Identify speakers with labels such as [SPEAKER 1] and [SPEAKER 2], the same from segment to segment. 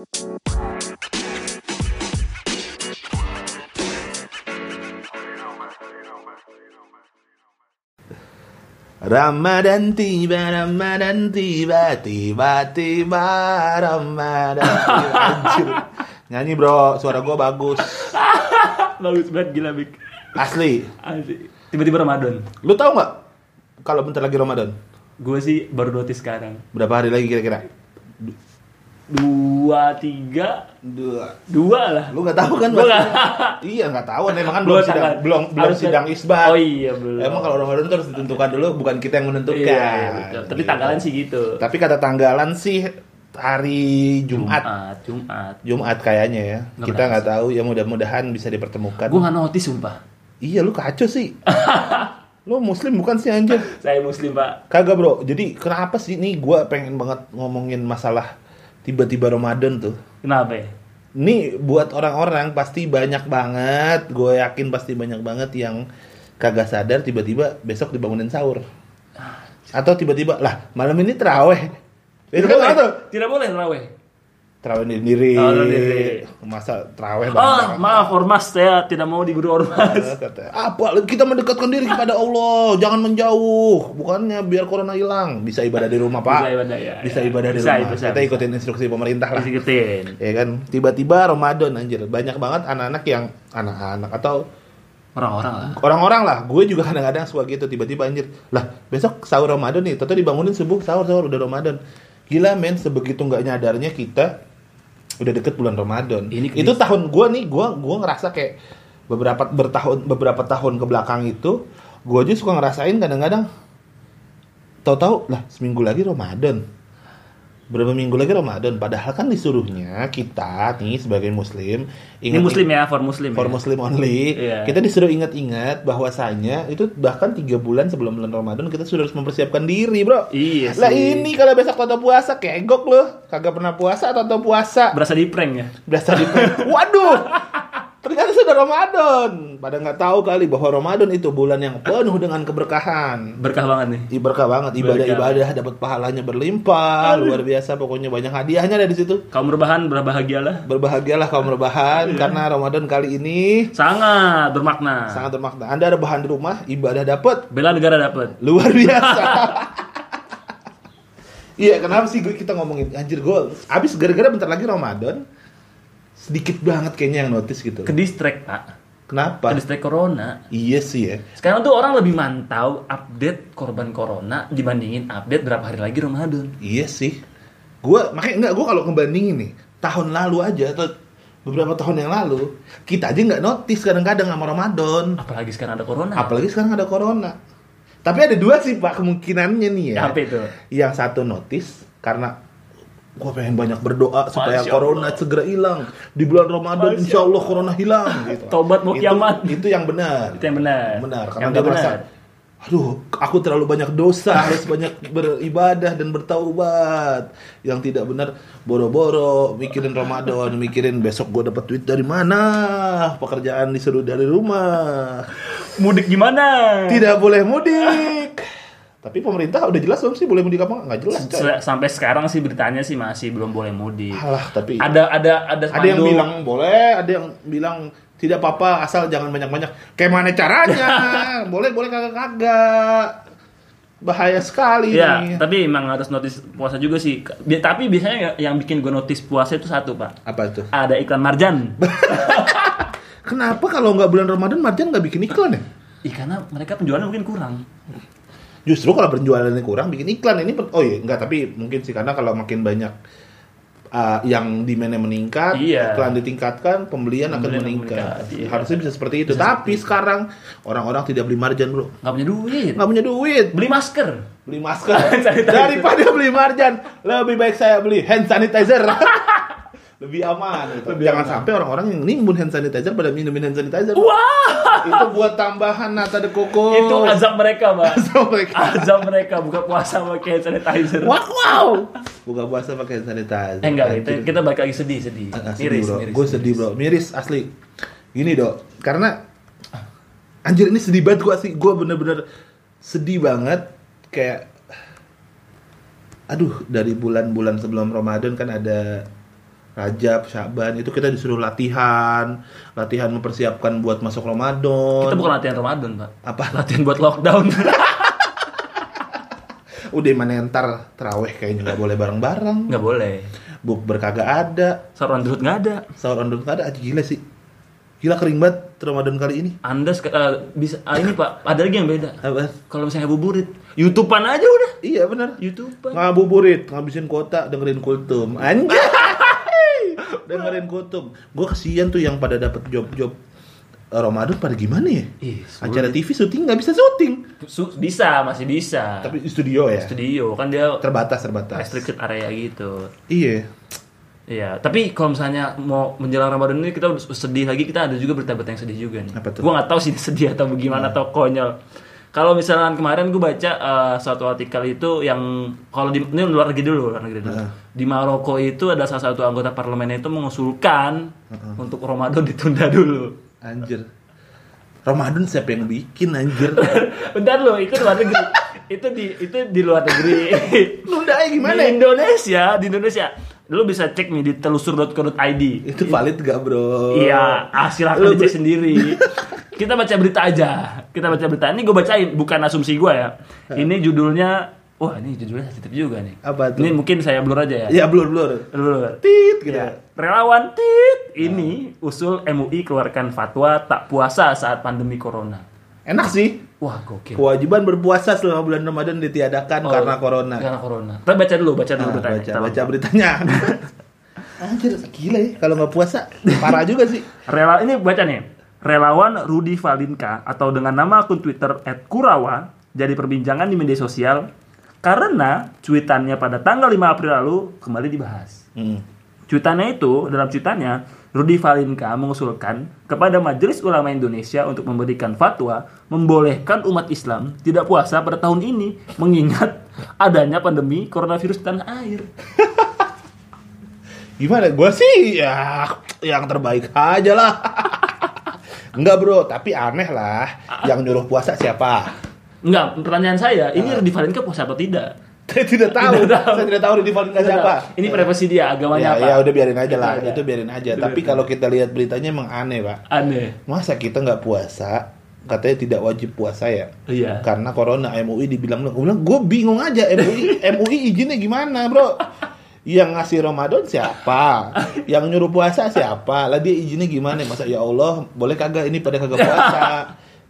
[SPEAKER 1] Ramadan tiba, Ramadan tiba, tiba-tiba Ramadan tiba. Anjir. Nyanyi bro, suara gue bagus.
[SPEAKER 2] Bagus banget gila Bik.
[SPEAKER 1] Asli.
[SPEAKER 2] Asli. Tiba-tiba Ramadan.
[SPEAKER 1] Lu tahu nggak kalau bentar lagi Ramadan?
[SPEAKER 2] Gue sih baru notice sekarang.
[SPEAKER 1] Berapa hari lagi kira-kira?
[SPEAKER 2] Dua, tiga,
[SPEAKER 1] Dua.
[SPEAKER 2] dua lah.
[SPEAKER 1] Lu nggak tahu kan?
[SPEAKER 2] Gua nggak-
[SPEAKER 1] Iya nggak tahu, emang kan
[SPEAKER 2] Gua
[SPEAKER 1] belum sidang, belum belum sidang isbat.
[SPEAKER 2] Oh iya belum.
[SPEAKER 1] Emang kalau Ramadan itu harus ditentukan dulu, bukan kita yang menentukan.
[SPEAKER 2] Iya, betul. Tapi
[SPEAKER 1] Gitu.
[SPEAKER 2] tanggalan sih gitu.
[SPEAKER 1] Tapi kata tanggalan sih hari Jumat.
[SPEAKER 2] Jumat, Jumat.
[SPEAKER 1] Jumat kayaknya ya.
[SPEAKER 2] Nggak
[SPEAKER 1] kita nggak tahu ya mudah-mudahan bisa dipertemukan.
[SPEAKER 2] Gue nggak notice sumpah.
[SPEAKER 1] Iya lu kacau sih. lu muslim bukan sih anjir?
[SPEAKER 2] Saya muslim pak.
[SPEAKER 1] Kagak bro. Jadi kenapa sih nih gua pengen banget ngomongin masalah tiba-tiba Ramadan tuh.
[SPEAKER 2] Kenapa ya?
[SPEAKER 1] Ini buat orang-orang pasti banyak banget, gue yakin pasti banyak banget yang kagak sadar tiba-tiba besok dibangunin sahur. Atau tiba-tiba, lah malam ini teraweh. Itu kan apa tuh?
[SPEAKER 2] Tidak boleh terawih.
[SPEAKER 1] Teraweh diri.
[SPEAKER 2] Oh.
[SPEAKER 1] Masa teraweh
[SPEAKER 2] Oh, maaf ormas saya tidak mau diguru ormas.
[SPEAKER 1] Kata, apa kita mendekatkan diri kepada Allah jangan menjauh bukannya biar corona hilang bisa ibadah di rumah pak
[SPEAKER 2] Bisa ibadah, ya,
[SPEAKER 1] bisa
[SPEAKER 2] ya.
[SPEAKER 1] ibadah di
[SPEAKER 2] Bisa,
[SPEAKER 1] rumah
[SPEAKER 2] bisa,
[SPEAKER 1] kita
[SPEAKER 2] bisa.
[SPEAKER 1] ikutin instruksi pemerintah lah
[SPEAKER 2] Ikutin.
[SPEAKER 1] ya kan tiba-tiba Ramadan anjir banyak banget anak-anak yang anak-anak atau
[SPEAKER 2] Orang-orang lah.
[SPEAKER 1] orang-orang lah gue juga kadang-kadang suka gitu tiba-tiba anjir lah besok sahur Ramadan nih tentu dibangunin subuh sahur sahur udah Ramadan gila men sebegitu nggak nyadarnya kita udah deket bulan Ramadan.
[SPEAKER 2] Ini
[SPEAKER 1] itu tahun gue nih gue gue ngerasa kayak beberapa bertahun beberapa tahun ke belakang itu gue aja suka ngerasain kadang-kadang tahu-tahu lah seminggu lagi Ramadan berapa minggu lagi Ramadan padahal kan disuruhnya kita nih sebagai muslim
[SPEAKER 2] Ini
[SPEAKER 1] ingat-
[SPEAKER 2] muslim ya, for muslim.
[SPEAKER 1] for
[SPEAKER 2] ya?
[SPEAKER 1] Muslim only.
[SPEAKER 2] Iya.
[SPEAKER 1] Kita disuruh ingat-ingat bahwasanya itu bahkan tiga bulan sebelum bulan Ramadan kita sudah harus mempersiapkan diri, bro.
[SPEAKER 2] Iya
[SPEAKER 1] Lah ini kalau besok toto puasa kegok loh, kagak pernah puasa atau toto puasa.
[SPEAKER 2] Berasa di prank ya.
[SPEAKER 1] Berasa di Waduh. Ternyata sudah Ramadan. Pada nggak tahu kali bahwa Ramadan itu bulan yang penuh dengan keberkahan.
[SPEAKER 2] Berkah banget nih.
[SPEAKER 1] Ih, Berkah banget ibadah-ibadah dapat pahalanya berlimpah, luar biasa pokoknya banyak hadiahnya ada di situ.
[SPEAKER 2] Kaum rebahan berbahagialah.
[SPEAKER 1] Berbahagialah kaum rebahan karena Ramadan kali ini
[SPEAKER 2] Sangat bermakna.
[SPEAKER 1] sangat bermakna. Anda rebahan di rumah, ibadah dapat
[SPEAKER 2] Bela negara dapat.
[SPEAKER 1] luar biasa. Iya, kenapa sih gue kita ngomongin anjir gue abis gara-gara bentar lagi Ramadan sedikit banget kayaknya yang notice gitu.
[SPEAKER 2] Ke distract, Pak.
[SPEAKER 1] Kenapa?
[SPEAKER 2] Ke distract corona.
[SPEAKER 1] Iya sih ya.
[SPEAKER 2] Sekarang tuh orang lebih mantau update korban corona dibandingin update berapa hari lagi Ramadan.
[SPEAKER 1] Iya sih. Gue makanya enggak gue kalau ngebandingin nih tahun lalu aja atau beberapa tahun yang lalu kita aja nggak notice kadang-kadang sama Ramadan.
[SPEAKER 2] Apalagi sekarang ada corona.
[SPEAKER 1] Apalagi sekarang ada corona. Tapi ada dua sih pak kemungkinannya nih ya.
[SPEAKER 2] Apa itu?
[SPEAKER 1] Yang satu notice karena gue pengen banyak berdoa supaya
[SPEAKER 2] Masya
[SPEAKER 1] corona segera hilang di bulan Ramadan
[SPEAKER 2] Masya
[SPEAKER 1] insya Allah corona hilang gitu.
[SPEAKER 2] Tobat mau
[SPEAKER 1] Itu-
[SPEAKER 2] kiamat.
[SPEAKER 1] Itu yang benar.
[SPEAKER 2] Itu yang benar.
[SPEAKER 1] Benar karena
[SPEAKER 2] Yang
[SPEAKER 1] dia
[SPEAKER 2] nggak
[SPEAKER 1] merasa
[SPEAKER 2] benar.
[SPEAKER 1] aduh aku terlalu banyak dosa harus banyak beribadah dan bertaubat yang tidak benar boro-boro mikirin Ramadan mikirin besok gue dapat duit dari mana pekerjaan disuruh dari rumah
[SPEAKER 2] Mudik gimana?
[SPEAKER 1] tidak boleh mudik tapi pemerintah udah jelas belum sih boleh mudik apa nggak? jelas coy.
[SPEAKER 2] Sampai sekarang sih beritanya sih masih belum boleh mudik.
[SPEAKER 1] alah tapi
[SPEAKER 2] Ada ada ada
[SPEAKER 1] ada yang bilang boleh ada yang bilang tidak apa-apa asal jangan banyak-banyak kayak mana caranya boleh boleh kagak kagak bahaya sekali
[SPEAKER 2] Ya,
[SPEAKER 1] nih
[SPEAKER 2] tapi emang harus notice puasa juga sih. Bi- tapi biasanya yang bikin gue notice puasa itu satu, Pak.
[SPEAKER 1] apa itu
[SPEAKER 2] Ada iklan marjan.
[SPEAKER 1] kenapa kalau nggak bulan Ramadan Marjan nggak bikin iklan ya
[SPEAKER 2] Ih, karena mereka penjualan mungkin kurang.
[SPEAKER 1] Justru kalau penjualannya kurang bikin iklan. Ini oh iya nggak tapi mungkin sih karena kalau makin banyak uh, yang demandnya meningkat
[SPEAKER 2] Iya.
[SPEAKER 1] iklan ditingkatkan pembelian, akan
[SPEAKER 2] Pembelian akan
[SPEAKER 1] meningkat,
[SPEAKER 2] meningkat, iya.
[SPEAKER 1] harusnya bisa seperti itu. Tapi sekarang orang-orang tidak beli Marjan bro.
[SPEAKER 2] Nggak punya duit.
[SPEAKER 1] nggak punya duit.
[SPEAKER 2] Beli masker.
[SPEAKER 1] beli masker. Daripada beli marjan lebih baik saya beli hand sanitizer lebih aman gitu. jangan sampai orang-orang yang nimbun hand sanitizer pada minumin hand sanitizer
[SPEAKER 2] Wah,
[SPEAKER 1] itu buat tambahan nata de coco
[SPEAKER 2] itu azab mereka, Pak.
[SPEAKER 1] Azab mereka.
[SPEAKER 2] azab mereka buka puasa pakai sanitizer.
[SPEAKER 1] wow wow buka puasa pakai hand sanitizer
[SPEAKER 2] Eh enggak, kita, kita balik lagi sedih, sedih.
[SPEAKER 1] Ah, sedih,
[SPEAKER 2] Miris,
[SPEAKER 1] bro.
[SPEAKER 2] miris.
[SPEAKER 1] gue sedih bro miris asli gini dok karena anjir ini sedih banget gue sih gue bener-bener sedih banget kayak aduh dari bulan-bulan sebelum Ramadan kan ada Rajab, Syaban itu kita disuruh latihan, latihan mempersiapkan buat masuk Ramadan.
[SPEAKER 2] Kita bukan latihan Ramadan, Pak.
[SPEAKER 1] apa?
[SPEAKER 2] Latihan buat lockdown.
[SPEAKER 1] Udah mana ntar teraweh kayaknya nggak boleh bareng-bareng.
[SPEAKER 2] Nggak boleh.
[SPEAKER 1] Buk berkagak ada,
[SPEAKER 2] Sahur on nggak ada.
[SPEAKER 1] sahur on nggak ada, aja gila sih. Gila kering banget Ramadan kali ini.
[SPEAKER 2] Anda eh, bisa ah, ini Pak, ada lagi yang beda.
[SPEAKER 1] Apa?
[SPEAKER 2] Kalau misalnya buburit, YouTubean aja udah.
[SPEAKER 1] Iya benar.
[SPEAKER 2] YouTubean.
[SPEAKER 1] Ngabuburit, ngabisin kuota, dengerin kultum. Anjay. Dengerin kultum. Gue kesian tuh yang pada dapat job-job eh, Ramadan pada gimana ya?
[SPEAKER 2] Ih.
[SPEAKER 1] Acara TV syuting nggak bisa syuting.
[SPEAKER 2] Su- bisa, masih bisa.
[SPEAKER 1] Tapi di studio ya.
[SPEAKER 2] studio kan dia
[SPEAKER 1] Terbatas terbatas.
[SPEAKER 2] restricted area gitu.
[SPEAKER 1] Iya.
[SPEAKER 2] Iya, tapi kalau misalnya mau menjelang Ramadan ini kita udah sedih lagi, kita ada juga berita-berita yang sedih juga nih.
[SPEAKER 1] Apa tuh?
[SPEAKER 2] Gua nggak tahu sih sedih atau bagaimana atau konyol. Kalau misalnya kemarin gue baca eh, suatu artikel itu yang kalau di ini luar negeri dulu, luar negeri dulu.
[SPEAKER 1] Heeh.
[SPEAKER 2] Di Maroko itu ada salah satu anggota parlemen itu mengusulkan untuk Ramadan ditunda dulu.
[SPEAKER 1] Anjir. Ramadan siapa yang bikin anjir?
[SPEAKER 2] Bentar loh, itu luar negeri. itu di itu di luar negeri.
[SPEAKER 1] Nundanya gimana?
[SPEAKER 2] Di Indonesia, di Indonesia. Lu bisa cek nih di telusur.co.id.
[SPEAKER 1] Itu valid gak bro?
[SPEAKER 2] Iya, ah, silahkan
[SPEAKER 1] Lu
[SPEAKER 2] dicek sendiri. Kita baca berita aja. Kita baca berita. Ini gue bacain, bukan asumsi gue ya. Ini judulnya, wah ini judulnya sensitif juga nih.
[SPEAKER 1] Apa tuh?
[SPEAKER 2] Ini mungkin saya blur aja ya.
[SPEAKER 1] Iya blur blur.
[SPEAKER 2] Blur.
[SPEAKER 1] Tit gitu.
[SPEAKER 2] Ya. Relawan tit ini usul MUI keluarkan fatwa tak puasa saat pandemi corona.
[SPEAKER 1] Enak sih.
[SPEAKER 2] Wah, gokil.
[SPEAKER 1] Kewajiban berpuasa selama bulan Ramadan ditiadakan
[SPEAKER 2] Oh,
[SPEAKER 1] karena corona.
[SPEAKER 2] Karena corona. Kita baca dulu, baca dulu
[SPEAKER 1] Ah,
[SPEAKER 2] beritanya.
[SPEAKER 1] baca,
[SPEAKER 2] Kita
[SPEAKER 1] baca beritanya. Anjir, gila ya. Kalau nggak puasa, parah juga sih.
[SPEAKER 2] Rela ini baca nih. Relawan Rudi Valinka atau dengan nama akun Twitter @kurawa jadi perbincangan di media sosial karena cuitannya pada tanggal 5 April lalu kembali dibahas.
[SPEAKER 1] Hmm.
[SPEAKER 2] Cuitannya itu, dalam cuitannya, Rudi Valinka mengusulkan kepada Majelis Ulama Indonesia untuk memberikan fatwa membolehkan umat Islam tidak puasa pada tahun ini mengingat adanya pandemi coronavirus di tanah air.
[SPEAKER 1] Gimana? Gua sih ya yang terbaik aja lah. Enggak bro, tapi aneh lah. Yang nyuruh puasa siapa?
[SPEAKER 2] Enggak, pertanyaan saya, ini Rudi Valinka puasa atau tidak?
[SPEAKER 1] Saya tidak tahu.
[SPEAKER 2] Tidak tahu.
[SPEAKER 1] Saya tidak tahu di Valinka siapa.
[SPEAKER 2] Ini privasi dia, agamanya
[SPEAKER 1] Ya,
[SPEAKER 2] apa?
[SPEAKER 1] ya udah biarin aja lah.
[SPEAKER 2] Itu aja.
[SPEAKER 1] Itu biarin aja.
[SPEAKER 2] Itu
[SPEAKER 1] Tapi
[SPEAKER 2] biarin
[SPEAKER 1] kalau kita lihat beritanya emang aneh, Pak.
[SPEAKER 2] Aneh.
[SPEAKER 1] Masa kita nggak puasa? Katanya tidak wajib puasa ya?
[SPEAKER 2] Iya.
[SPEAKER 1] Karena corona MUI dibilang, gue bilang gue bingung aja MUI MUI izinnya gimana bro? Yang ngasih Ramadan siapa? Yang nyuruh puasa siapa? Lah dia izinnya gimana? Masa ya Allah boleh kagak ini pada kagak puasa?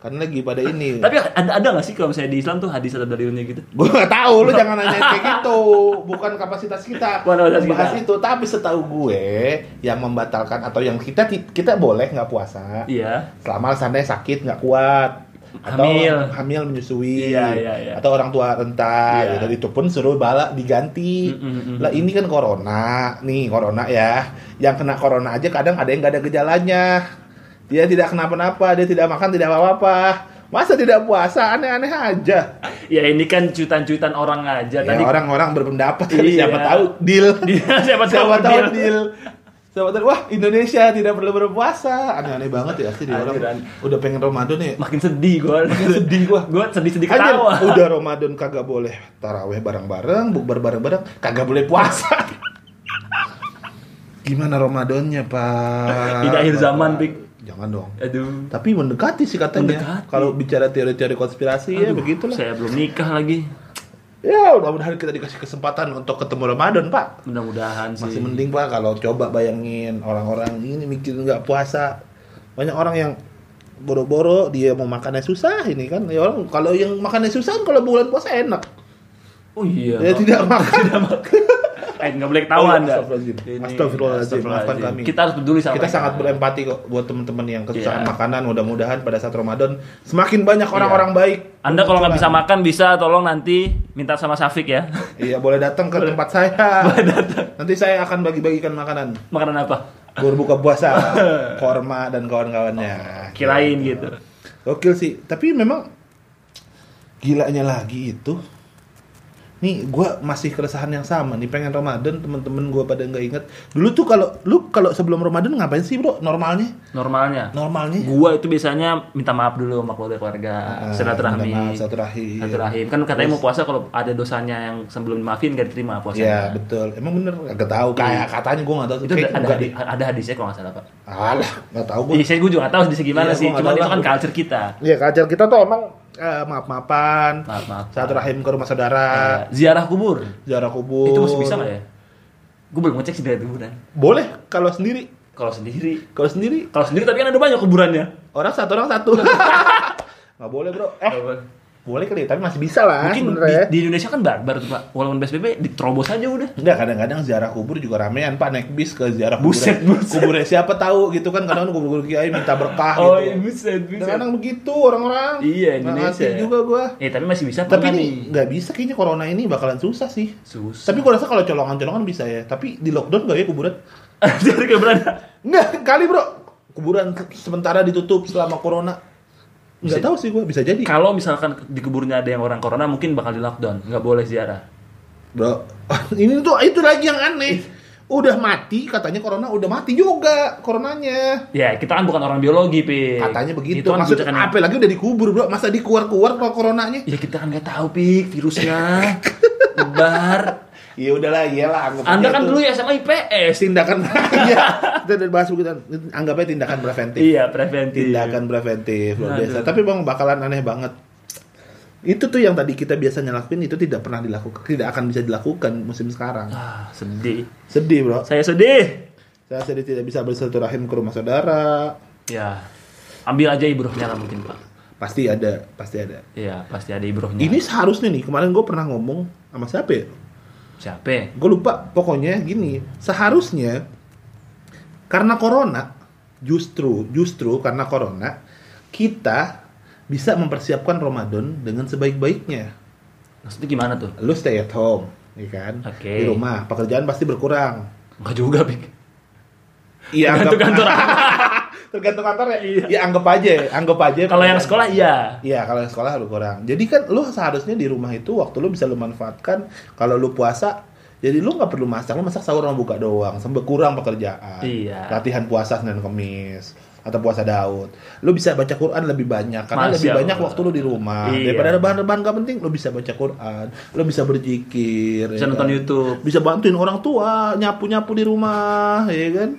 [SPEAKER 1] Karena lagi pada ini.
[SPEAKER 2] Tapi ada ada nggak sih kalau misalnya di Islam tuh hadis atau dalilnya gitu?
[SPEAKER 1] Gue gak tahu, lu jangan nanya kayak gitu. Bukan kapasitas kita
[SPEAKER 2] Bukan kapasitas kita.
[SPEAKER 1] itu. Tapi setahu gue yang membatalkan atau yang kita kita boleh nggak puasa
[SPEAKER 2] Iya.
[SPEAKER 1] selama alasannya sakit nggak kuat atau
[SPEAKER 2] Hamil.
[SPEAKER 1] hamil menyusui
[SPEAKER 2] Iya, iya, iya.
[SPEAKER 1] atau orang tua renta
[SPEAKER 2] Iya.
[SPEAKER 1] gitu. itu pun suruh bala diganti
[SPEAKER 2] Mm, mm, mm,
[SPEAKER 1] lah ini kan corona nih corona ya yang kena corona aja kadang ada yang nggak ada gejalanya dia tidak kenapa-napa dia tidak makan tidak apa-apa masa tidak puasa aneh-aneh aja
[SPEAKER 2] Ya ini kan cuitan-cuitan orang aja.
[SPEAKER 1] ya
[SPEAKER 2] Tadi
[SPEAKER 1] orang-orang berpendapat
[SPEAKER 2] Iya.
[SPEAKER 1] siapa tahu deal
[SPEAKER 2] Dia- siapa tahu
[SPEAKER 1] siapa tahu
[SPEAKER 2] deal.
[SPEAKER 1] deal tahu wah Indonesia tidak perlu berpuasa aneh-aneh banget ya sih orang
[SPEAKER 2] Anjir,
[SPEAKER 1] udah pengen Ramadan ya
[SPEAKER 2] makin sedih gua. Makin
[SPEAKER 1] sedih gua.
[SPEAKER 2] Gua sedih-sedih
[SPEAKER 1] Anjir,
[SPEAKER 2] ketawa.
[SPEAKER 1] udah Ramadan kagak boleh taraweh bareng-bareng, bukber bareng-bareng, kagak boleh puasa. Gimana Ramadannya, Pak?
[SPEAKER 2] Di akhir zaman, Pik.
[SPEAKER 1] Jangan dong.
[SPEAKER 2] Aduh.
[SPEAKER 1] Tapi mendekati sih katanya.
[SPEAKER 2] Mendekati.
[SPEAKER 1] Kalau bicara teori-teori konspirasi ya
[SPEAKER 2] Aduh,
[SPEAKER 1] begitulah.
[SPEAKER 2] Saya belum nikah lagi.
[SPEAKER 1] Ya, mudah-mudahan kita dikasih kesempatan untuk ketemu Ramadan, Pak.
[SPEAKER 2] Mudah-mudahan sih.
[SPEAKER 1] Masih mending, Pak, kalau coba bayangin orang-orang ini mikir nggak puasa. Banyak orang yang boro-boro dia mau makannya susah ini kan. Ya orang kalau yang makannya susah kan kalau bulan puasa enak.
[SPEAKER 2] Oh iya.
[SPEAKER 1] Ya
[SPEAKER 2] Bang.
[SPEAKER 1] tidak makan.
[SPEAKER 2] Eh nggak boleh ketahuan
[SPEAKER 1] Oh,
[SPEAKER 2] dah.
[SPEAKER 1] astagfirullahaladzim. Maafkan kami.
[SPEAKER 2] Kita harus peduli sama
[SPEAKER 1] Kita
[SPEAKER 2] mereka.
[SPEAKER 1] sangat berempati kok buat teman-teman yang kesusahan
[SPEAKER 2] Iya.
[SPEAKER 1] makanan. Mudah-mudahan pada saat Ramadan semakin banyak orang-orang baik.
[SPEAKER 2] Anda kalau nggak bisa makan bisa tolong nanti minta sama Safik ya.
[SPEAKER 1] Iya, boleh datang ke tempat saya. Nanti saya akan bagi-bagikan makanan.
[SPEAKER 2] Makanan apa?
[SPEAKER 1] Berbuka puasa, korma dan kawan-kawannya.
[SPEAKER 2] Kirain gitu.
[SPEAKER 1] Gokil sih. Tapi memang gilanya lagi itu nih gue masih keresahan yang sama nih pengen Ramadan temen-temen gue pada nggak inget dulu tuh kalau lu kalau sebelum Ramadan ngapain sih bro normalnya
[SPEAKER 2] Normalnya.
[SPEAKER 1] normalnya
[SPEAKER 2] Gua itu biasanya minta maaf dulu sama keluarga-keluarga,
[SPEAKER 1] Ah,
[SPEAKER 2] silaturahmi.
[SPEAKER 1] silaturahim.
[SPEAKER 2] Silaturahim. Kan katanya mau puasa kalau ada dosanya yang sebelum dimaafin gak diterima
[SPEAKER 1] Iya
[SPEAKER 2] puasanya.
[SPEAKER 1] betul emang bener gak tahu kayak katanya gue nggak tahu
[SPEAKER 2] Itu ada, hadi- ada hadisnya kalau nggak salah, Pak.
[SPEAKER 1] alah nggak tahu gue
[SPEAKER 2] Iya, saya gue juga nggak tahu hadisnya gimana
[SPEAKER 1] Iya,
[SPEAKER 2] sih.
[SPEAKER 1] tahu
[SPEAKER 2] itu kan culture kita.
[SPEAKER 1] Iya, kajian kita tuh emang eh, maaf-maafan,
[SPEAKER 2] Maaf-maaf.
[SPEAKER 1] silaturahim ke rumah saudara,
[SPEAKER 2] Eh, ziarah kubur.
[SPEAKER 1] ziarah kubur.
[SPEAKER 2] Itu masih bisa nggak ya? Gue belum ngecek sih dari kuburan.
[SPEAKER 1] Boleh kalau sendiri.
[SPEAKER 2] Kalau sendiri,
[SPEAKER 1] Kalau sendiri
[SPEAKER 2] kalau sendiri tapi kan ada banyak kuburannya.
[SPEAKER 1] orang satu orang satu. Nggak boleh bro. Eh, boleh kali, tapi masih bisa lah.
[SPEAKER 2] Mungkin di,
[SPEAKER 1] sebenarnya.
[SPEAKER 2] di Indonesia kan barbar tuh Pak. Walaupun PSBB diterobos aja udah.
[SPEAKER 1] Enggak, kadang-kadang ziarah kubur juga ramean pak naik bis ke ziarah kubur.
[SPEAKER 2] Buset, buset.
[SPEAKER 1] Kuburnya siapa tahu gitu kan kadang kubur-kubur kiai minta berkah
[SPEAKER 2] Oh,
[SPEAKER 1] gitu.
[SPEAKER 2] iya, buset, buset.
[SPEAKER 1] Kadang-kadang begitu orang-orang.
[SPEAKER 2] Iya, Indonesia.
[SPEAKER 1] ngerti juga gua.
[SPEAKER 2] Eh tapi masih bisa
[SPEAKER 1] Tapi ini nggak bisa kayaknya corona ini bakalan susah sih.
[SPEAKER 2] Susah.
[SPEAKER 1] Tapi gua rasa kalau colongan-colongan bisa ya. Tapi di lockdown gak ya kuburan?
[SPEAKER 2] Jadi berada.
[SPEAKER 1] Enggak, kali bro. Kuburan sementara ditutup selama corona. Enggak
[SPEAKER 2] Bisa-
[SPEAKER 1] tahu sih gua bisa jadi.
[SPEAKER 2] Kalau misalkan di kuburnya ada yang orang corona mungkin bakal di lockdown, nggak boleh ziarah.
[SPEAKER 1] Bro, ini tuh itu lagi yang aneh. Udah mati, katanya corona udah mati juga coronanya.
[SPEAKER 2] Ya kita kan bukan orang biologi, pi.
[SPEAKER 1] Katanya begitu.
[SPEAKER 2] Itu kan
[SPEAKER 1] Maksudnya
[SPEAKER 2] yang-
[SPEAKER 1] apa lagi udah dikubur, Bro. Masa dikeluar-keluar kalau coronanya?
[SPEAKER 2] Ya kita kan nggak tahu, pi, virusnya nyebar.
[SPEAKER 1] Ya udahlah, iyalah anggap
[SPEAKER 2] Anda kan
[SPEAKER 1] itu
[SPEAKER 2] dulu ya sama IPS.
[SPEAKER 1] tindakan iya. Kita udah bahas begitu. Anggap aja tindakan preventif.
[SPEAKER 2] Iya, preventif.
[SPEAKER 1] tindakan preventif luar biasa. Tapi bang bakalan aneh banget. Itu tuh yang tadi kita biasanya lakuin itu tidak pernah dilakukan, tidak akan bisa dilakukan musim sekarang.
[SPEAKER 2] Ah, sedih.
[SPEAKER 1] Sedih bro.
[SPEAKER 2] Saya sedih.
[SPEAKER 1] Saya sedih tidak bisa bersilaturahim ke rumah saudara.
[SPEAKER 2] Ya. Ambil aja ibrohnya lah mungkin, Pak.
[SPEAKER 1] Pasti ada, pasti ada.
[SPEAKER 2] Iya, pasti ada ibrohnya.
[SPEAKER 1] Ini seharusnya nih kemarin gue pernah ngomong sama siapa ya?
[SPEAKER 2] Siapa?
[SPEAKER 1] Gue lupa. Pokoknya gini, seharusnya karena corona, justru justru karena corona kita bisa mempersiapkan Ramadan dengan sebaik-baiknya.
[SPEAKER 2] Maksudnya gimana tuh?
[SPEAKER 1] lu stay at home, ya kan?
[SPEAKER 2] Oke.
[SPEAKER 1] Di rumah, pekerjaan pasti berkurang.
[SPEAKER 2] Enggak juga, Pik.
[SPEAKER 1] Iya,
[SPEAKER 2] Tergantung kantor.
[SPEAKER 1] Tergantung kantor ya.
[SPEAKER 2] Iya.
[SPEAKER 1] Ya anggap aja, anggap aja.
[SPEAKER 2] Kalau yang sekolah iya.
[SPEAKER 1] Iya, kalau yang sekolah berkurang. Jadi kan lu seharusnya di rumah itu waktu lu bisa lu manfaatkan kalau lu puasa jadi lu nggak perlu masak, lu masak sahur sama buka doang, sampai kurang pekerjaan.
[SPEAKER 2] Iya.
[SPEAKER 1] Latihan puasa Senin Kemis atau puasa Daud. Lu bisa baca Quran lebih banyak karena
[SPEAKER 2] Masya
[SPEAKER 1] lebih banyak
[SPEAKER 2] Allah.
[SPEAKER 1] waktu lu di rumah.
[SPEAKER 2] Iya.
[SPEAKER 1] Daripada ada bahan-bahan gak penting, lu bisa baca Quran, lu bisa berzikir,
[SPEAKER 2] Bisa
[SPEAKER 1] ya
[SPEAKER 2] nonton
[SPEAKER 1] kan?
[SPEAKER 2] YouTube.
[SPEAKER 1] bisa bantuin orang tua nyapu-nyapu di rumah, ya kan?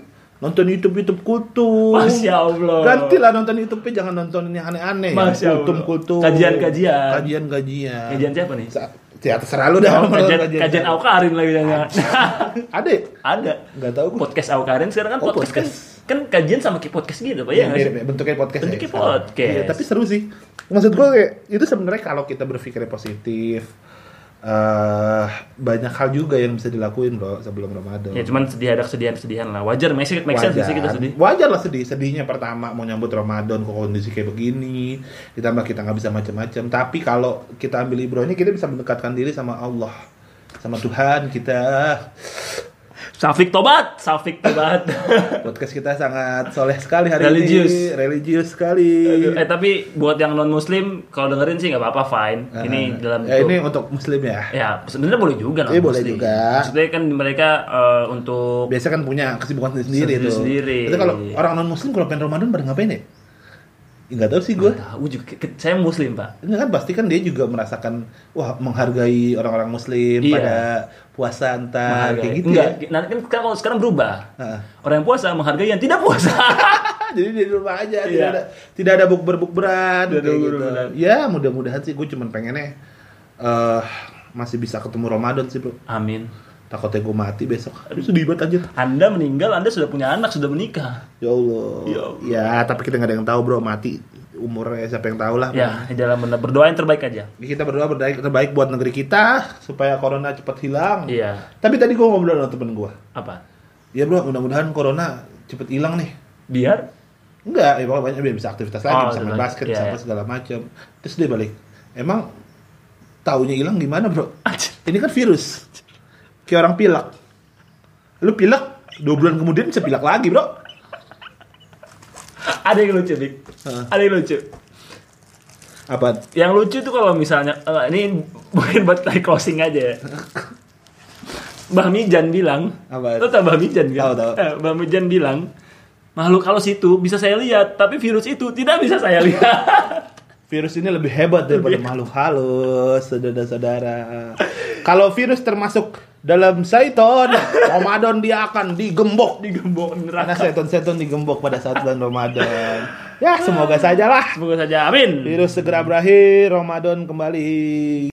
[SPEAKER 1] Nonton YouTube YouTube kultum.
[SPEAKER 2] Masya Allah.
[SPEAKER 1] Gantilah nonton YouTube jangan nonton yang aneh-aneh.
[SPEAKER 2] Masya Allah.
[SPEAKER 1] kultum kultum.
[SPEAKER 2] Kajian-kajian.
[SPEAKER 1] Kajian-kajian.
[SPEAKER 2] Kajian siapa nih?
[SPEAKER 1] Sa- Ya terserah lu dah.
[SPEAKER 2] Kajian,
[SPEAKER 1] nonton
[SPEAKER 2] kajian Aukarin lagi jangan.
[SPEAKER 1] Ada? ya?
[SPEAKER 2] Ada.
[SPEAKER 1] Enggak tahu gua.
[SPEAKER 2] Podcast Aukarin sekarang kan
[SPEAKER 1] Oh,
[SPEAKER 2] podcast,
[SPEAKER 1] podcast.
[SPEAKER 2] kan kan kajian sama kayak podcast gitu, Pak. Ya, nggak
[SPEAKER 1] mirip ya, bentuknya podcast.
[SPEAKER 2] Bentuknya
[SPEAKER 1] ya,
[SPEAKER 2] podcast.
[SPEAKER 1] Iya, tapi seru sih. Maksud gue kayak itu sebenarnya kalau kita berpikirnya positif eh banyak hal juga yang bisa dilakuin bro sebelum Ramadan.
[SPEAKER 2] Ya cuman sedih ada kesedihan-kesedihan lah. Wajar, make sense, make sense sih kita sedih.
[SPEAKER 1] Wajar lah sedih. Sedihnya pertama mau nyambut Ramadan kok kondisi kayak begini. Ditambah kita nggak bisa macam-macam. Tapi kalau kita ambil ibrohnya kita bisa mendekatkan diri sama Allah, sama Tuhan kita.
[SPEAKER 2] Safik tobat, Safik tobat.
[SPEAKER 1] Podcast kita sangat soleh sekali hari
[SPEAKER 2] Religius.
[SPEAKER 1] ini. Religius sekali.
[SPEAKER 2] eh tapi buat yang non muslim kalau dengerin sih nggak apa-apa fine.
[SPEAKER 1] Ah,
[SPEAKER 2] Ini dalam
[SPEAKER 1] ya, ini untuk muslim ya.
[SPEAKER 2] ya sebenarnya boleh juga non
[SPEAKER 1] Iya, boleh juga.
[SPEAKER 2] Maksudnya kan mereka eh, untuk
[SPEAKER 1] Biasa kan punya kesibukan sendiri tuh.
[SPEAKER 2] Sendiri-sendiri.
[SPEAKER 1] Tapi kalau orang non muslim kalau pengen Ramadan pada ngapain ya? Nggak tahu sih gue.
[SPEAKER 2] tahu juga saya muslim pak.
[SPEAKER 1] Ini kan pasti kan dia juga merasakan wah menghargai orang-orang muslim
[SPEAKER 2] Iya.
[SPEAKER 1] pada puasa entar kayak gitu
[SPEAKER 2] Enggak,
[SPEAKER 1] ya.
[SPEAKER 2] nanti kan sekarang kalau sekarang berubah.
[SPEAKER 1] Heeh.
[SPEAKER 2] Orang yang puasa menghargai yang tidak puasa.
[SPEAKER 1] Jadi di rumah aja tidak
[SPEAKER 2] Iya.
[SPEAKER 1] ada tidak ada
[SPEAKER 2] Tidak ada
[SPEAKER 1] kayak gitu. Ya mudah-mudahan sih gue cuman pengennya eh masih bisa ketemu Ramadan sih bro.
[SPEAKER 2] Amin.
[SPEAKER 1] Takutnya gue mati besok. Aduh sedih banget anjir.
[SPEAKER 2] Anda meninggal, Anda sudah punya anak, sudah menikah.
[SPEAKER 1] Ya Allah.
[SPEAKER 2] Ya
[SPEAKER 1] Ya, tapi kita nggak ada yang tahu bro mati umurnya siapa yang tahu lah.
[SPEAKER 2] Ya, dalam benar berdoa yang terbaik aja.
[SPEAKER 1] Kita berdoa berbaik terbaik buat negeri kita supaya corona cepat hilang.
[SPEAKER 2] Iya.
[SPEAKER 1] Tapi tadi gue ngobrol sama temen gue.
[SPEAKER 2] Apa?
[SPEAKER 1] Ya bro, mudah-mudahan corona cepet hilang nih.
[SPEAKER 2] Biar
[SPEAKER 1] Enggak, ya pokoknya banyak biar bisa aktivitas lagi,
[SPEAKER 2] Oh,
[SPEAKER 1] bisa main basket,
[SPEAKER 2] Iya,
[SPEAKER 1] bisa
[SPEAKER 2] iya.
[SPEAKER 1] segala macam. Terus dia balik. Emang taunya hilang gimana bro? Ini kan virus. Kayak orang pilek. Lu pilek, dua bulan kemudian bisa pilek lagi bro.
[SPEAKER 2] ada yang lucu, Dik.
[SPEAKER 1] Heeh.
[SPEAKER 2] Ada yang lucu.
[SPEAKER 1] Apa?
[SPEAKER 2] Yang lucu tuh kalau misalnya eh, ini mungkin buat like closing aja ya. Mbah Mijan bilang,
[SPEAKER 1] Apa?
[SPEAKER 2] Lo tau Mbah Mijan kan?
[SPEAKER 1] Tahu, tahu.
[SPEAKER 2] Eh, Mbah Mijan bilang, makhluk halus itu bisa saya lihat, tapi virus itu tidak bisa saya lihat.
[SPEAKER 1] Virus ini lebih hebat daripada makhluk halus, saudara-saudara. Kalau virus termasuk dalam Saiton, Ramadan dia akan digembok.
[SPEAKER 2] Digembok
[SPEAKER 1] Karena
[SPEAKER 2] neraka.
[SPEAKER 1] seton-seton digembok pada saat bulan Ramadan. Ya, semoga saja lah.
[SPEAKER 2] Semoga saja, amin.
[SPEAKER 1] Virus segera berakhir, Ramadan kembali.